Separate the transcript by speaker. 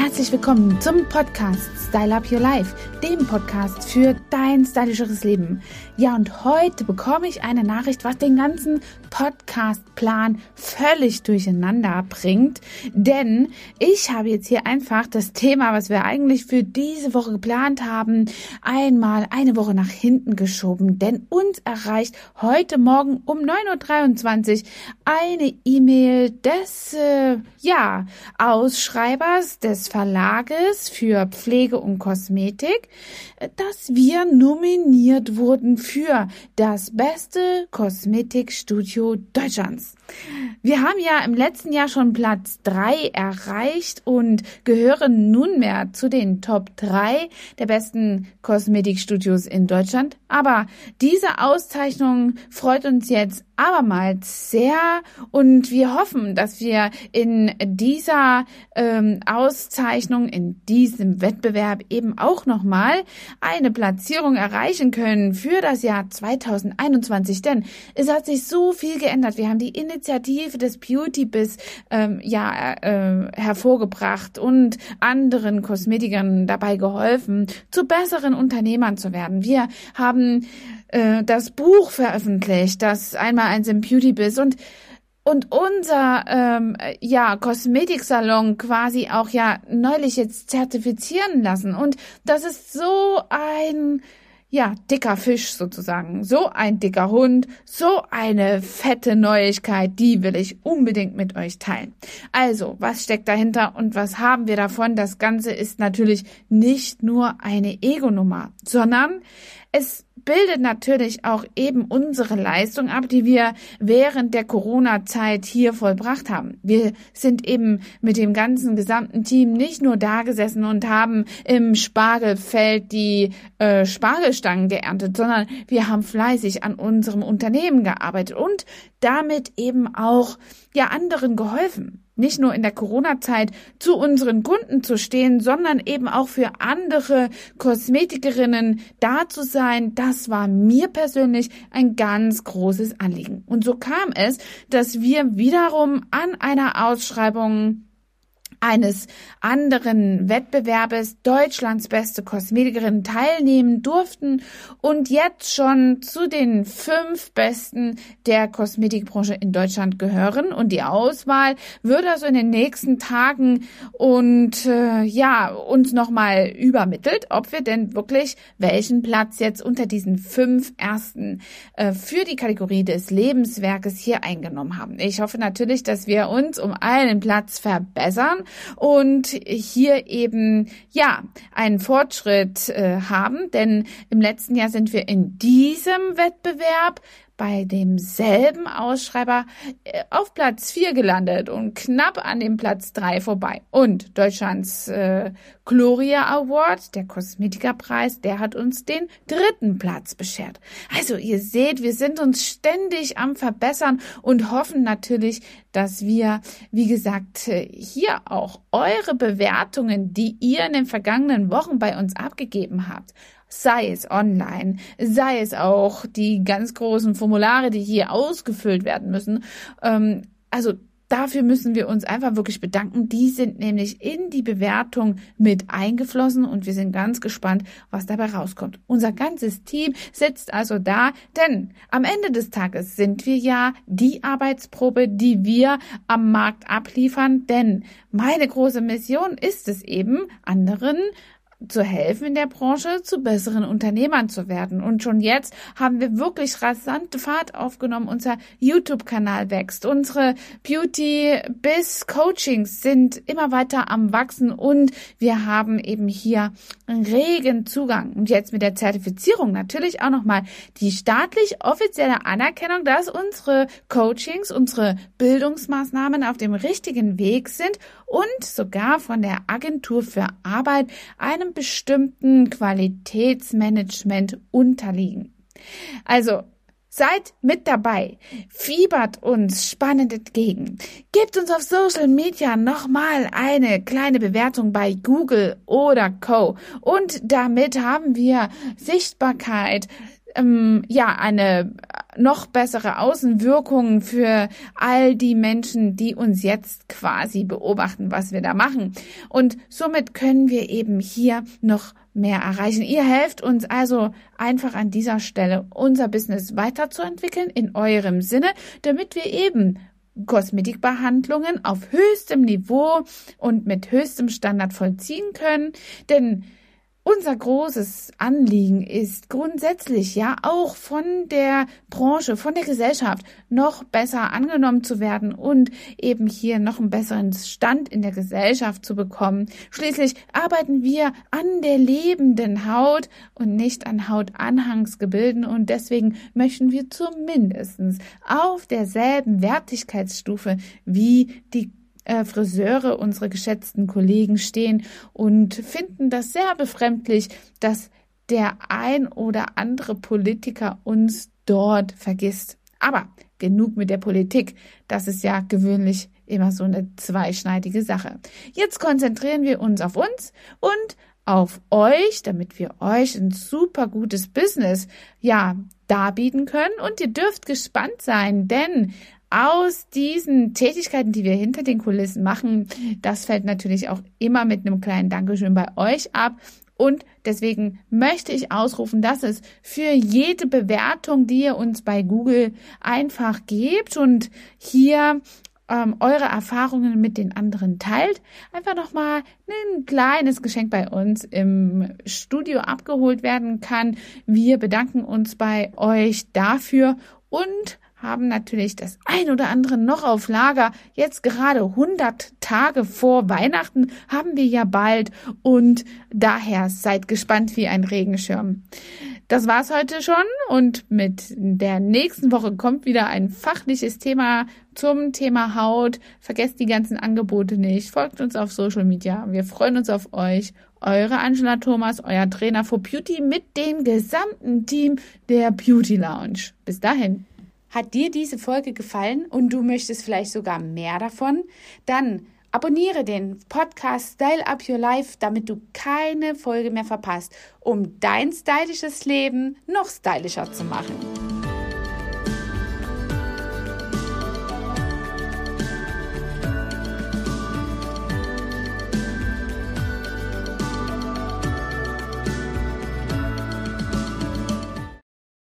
Speaker 1: Herzlich willkommen zum Podcast Style Up Your Life, dem Podcast für dein stylischeres Leben. Ja, und heute bekomme ich eine Nachricht, was den ganzen Podcastplan völlig durcheinander bringt. Denn ich habe jetzt hier einfach das Thema, was wir eigentlich für diese Woche geplant haben, einmal eine Woche nach hinten geschoben. Denn uns erreicht heute Morgen um 9.23 Uhr eine E-Mail des, äh, ja, Ausschreibers des Verlages für Pflege und Kosmetik, dass wir nominiert wurden für das beste Kosmetikstudio Deutschlands. Wir haben ja im letzten Jahr schon Platz drei erreicht und gehören nunmehr zu den Top drei der besten Kosmetikstudios in Deutschland. Aber diese Auszeichnung freut uns jetzt abermals sehr und wir hoffen, dass wir in dieser ähm, Auszeichnung, in diesem Wettbewerb eben auch nochmal eine Platzierung erreichen können für das Jahr 2021. Denn es hat sich so viel geändert. Wir haben die Initiative des Beauty Biz ähm, ja äh, hervorgebracht und anderen Kosmetikern dabei geholfen, zu besseren Unternehmern zu werden. Wir haben äh, das Buch veröffentlicht, das einmal ein Beauty Biz und und unser ähm, ja Kosmetiksalon quasi auch ja neulich jetzt zertifizieren lassen und das ist so ein ja, dicker Fisch sozusagen, so ein dicker Hund, so eine fette Neuigkeit, die will ich unbedingt mit euch teilen. Also, was steckt dahinter und was haben wir davon? Das Ganze ist natürlich nicht nur eine Ego-Nummer, sondern es bildet natürlich auch eben unsere Leistung ab, die wir während der Corona-Zeit hier vollbracht haben. Wir sind eben mit dem ganzen gesamten Team nicht nur da gesessen und haben im Spargelfeld die äh, Spargelstangen geerntet, sondern wir haben fleißig an unserem Unternehmen gearbeitet und damit eben auch ja anderen geholfen nicht nur in der Corona-Zeit zu unseren Kunden zu stehen, sondern eben auch für andere Kosmetikerinnen da zu sein, das war mir persönlich ein ganz großes Anliegen. Und so kam es, dass wir wiederum an einer Ausschreibung eines anderen Wettbewerbes Deutschlands beste Kosmetikerin teilnehmen durften und jetzt schon zu den fünf besten der Kosmetikbranche in Deutschland gehören. Und die Auswahl wird also in den nächsten Tagen und äh, ja uns nochmal übermittelt, ob wir denn wirklich welchen Platz jetzt unter diesen fünf ersten äh, für die Kategorie des Lebenswerkes hier eingenommen haben. Ich hoffe natürlich, dass wir uns um einen Platz verbessern und hier eben ja einen Fortschritt äh, haben, denn im letzten Jahr sind wir in diesem Wettbewerb bei demselben Ausschreiber äh, auf Platz 4 gelandet und knapp an dem Platz 3 vorbei. Und Deutschlands äh, Gloria Award, der Kosmetikerpreis, der hat uns den dritten Platz beschert. Also ihr seht, wir sind uns ständig am Verbessern und hoffen natürlich, dass wir, wie gesagt, hier auch eure Bewertungen, die ihr in den vergangenen Wochen bei uns abgegeben habt, sei es online, sei es auch die ganz großen Formulare, die hier ausgefüllt werden müssen. Ähm, also Dafür müssen wir uns einfach wirklich bedanken. Die sind nämlich in die Bewertung mit eingeflossen und wir sind ganz gespannt, was dabei rauskommt. Unser ganzes Team sitzt also da, denn am Ende des Tages sind wir ja die Arbeitsprobe, die wir am Markt abliefern, denn meine große Mission ist es eben, anderen zu helfen in der Branche, zu besseren Unternehmern zu werden. Und schon jetzt haben wir wirklich rasante Fahrt aufgenommen. Unser YouTube-Kanal wächst. Unsere Beauty-Biz-Coachings sind immer weiter am Wachsen und wir haben eben hier regen Zugang. Und jetzt mit der Zertifizierung natürlich auch nochmal die staatlich offizielle Anerkennung, dass unsere Coachings, unsere Bildungsmaßnahmen auf dem richtigen Weg sind und sogar von der Agentur für Arbeit einem bestimmten Qualitätsmanagement unterliegen. Also Seid mit dabei, fiebert uns spannend entgegen, gebt uns auf Social Media nochmal eine kleine Bewertung bei Google oder Co. Und damit haben wir Sichtbarkeit, ähm, ja eine noch bessere Außenwirkung für all die Menschen, die uns jetzt quasi beobachten, was wir da machen. Und somit können wir eben hier noch mehr erreichen. Ihr helft uns also einfach an dieser Stelle unser Business weiterzuentwickeln in eurem Sinne, damit wir eben Kosmetikbehandlungen auf höchstem Niveau und mit höchstem Standard vollziehen können. Denn unser großes Anliegen ist grundsätzlich ja auch von der Branche, von der Gesellschaft noch besser angenommen zu werden und eben hier noch einen besseren Stand in der Gesellschaft zu bekommen. Schließlich arbeiten wir an der lebenden Haut und nicht an Hautanhangsgebilden und deswegen möchten wir zumindest auf derselben Wertigkeitsstufe wie die äh, Friseure, unsere geschätzten Kollegen stehen und finden das sehr befremdlich, dass der ein oder andere Politiker uns dort vergisst. Aber genug mit der Politik. Das ist ja gewöhnlich immer so eine zweischneidige Sache. Jetzt konzentrieren wir uns auf uns und auf euch, damit wir euch ein super gutes Business, ja, darbieten können. Und ihr dürft gespannt sein, denn aus diesen Tätigkeiten, die wir hinter den Kulissen machen, das fällt natürlich auch immer mit einem kleinen Dankeschön bei euch ab. Und deswegen möchte ich ausrufen, dass es für jede Bewertung, die ihr uns bei Google einfach gebt und hier ähm, eure Erfahrungen mit den anderen teilt, einfach nochmal ein kleines Geschenk bei uns im Studio abgeholt werden kann. Wir bedanken uns bei euch dafür und haben natürlich das ein oder andere noch auf Lager. Jetzt gerade 100 Tage vor Weihnachten haben wir ja bald und daher seid gespannt wie ein Regenschirm. Das war's heute schon und mit der nächsten Woche kommt wieder ein fachliches Thema zum Thema Haut. Vergesst die ganzen Angebote nicht. Folgt uns auf Social Media. Wir freuen uns auf euch. Eure Angela Thomas, euer Trainer for Beauty mit dem gesamten Team der Beauty Lounge. Bis dahin. Hat dir diese Folge gefallen und du möchtest vielleicht sogar mehr davon? Dann abonniere den Podcast Style Up Your Life, damit du keine Folge mehr verpasst, um dein stylisches Leben noch stylischer zu machen.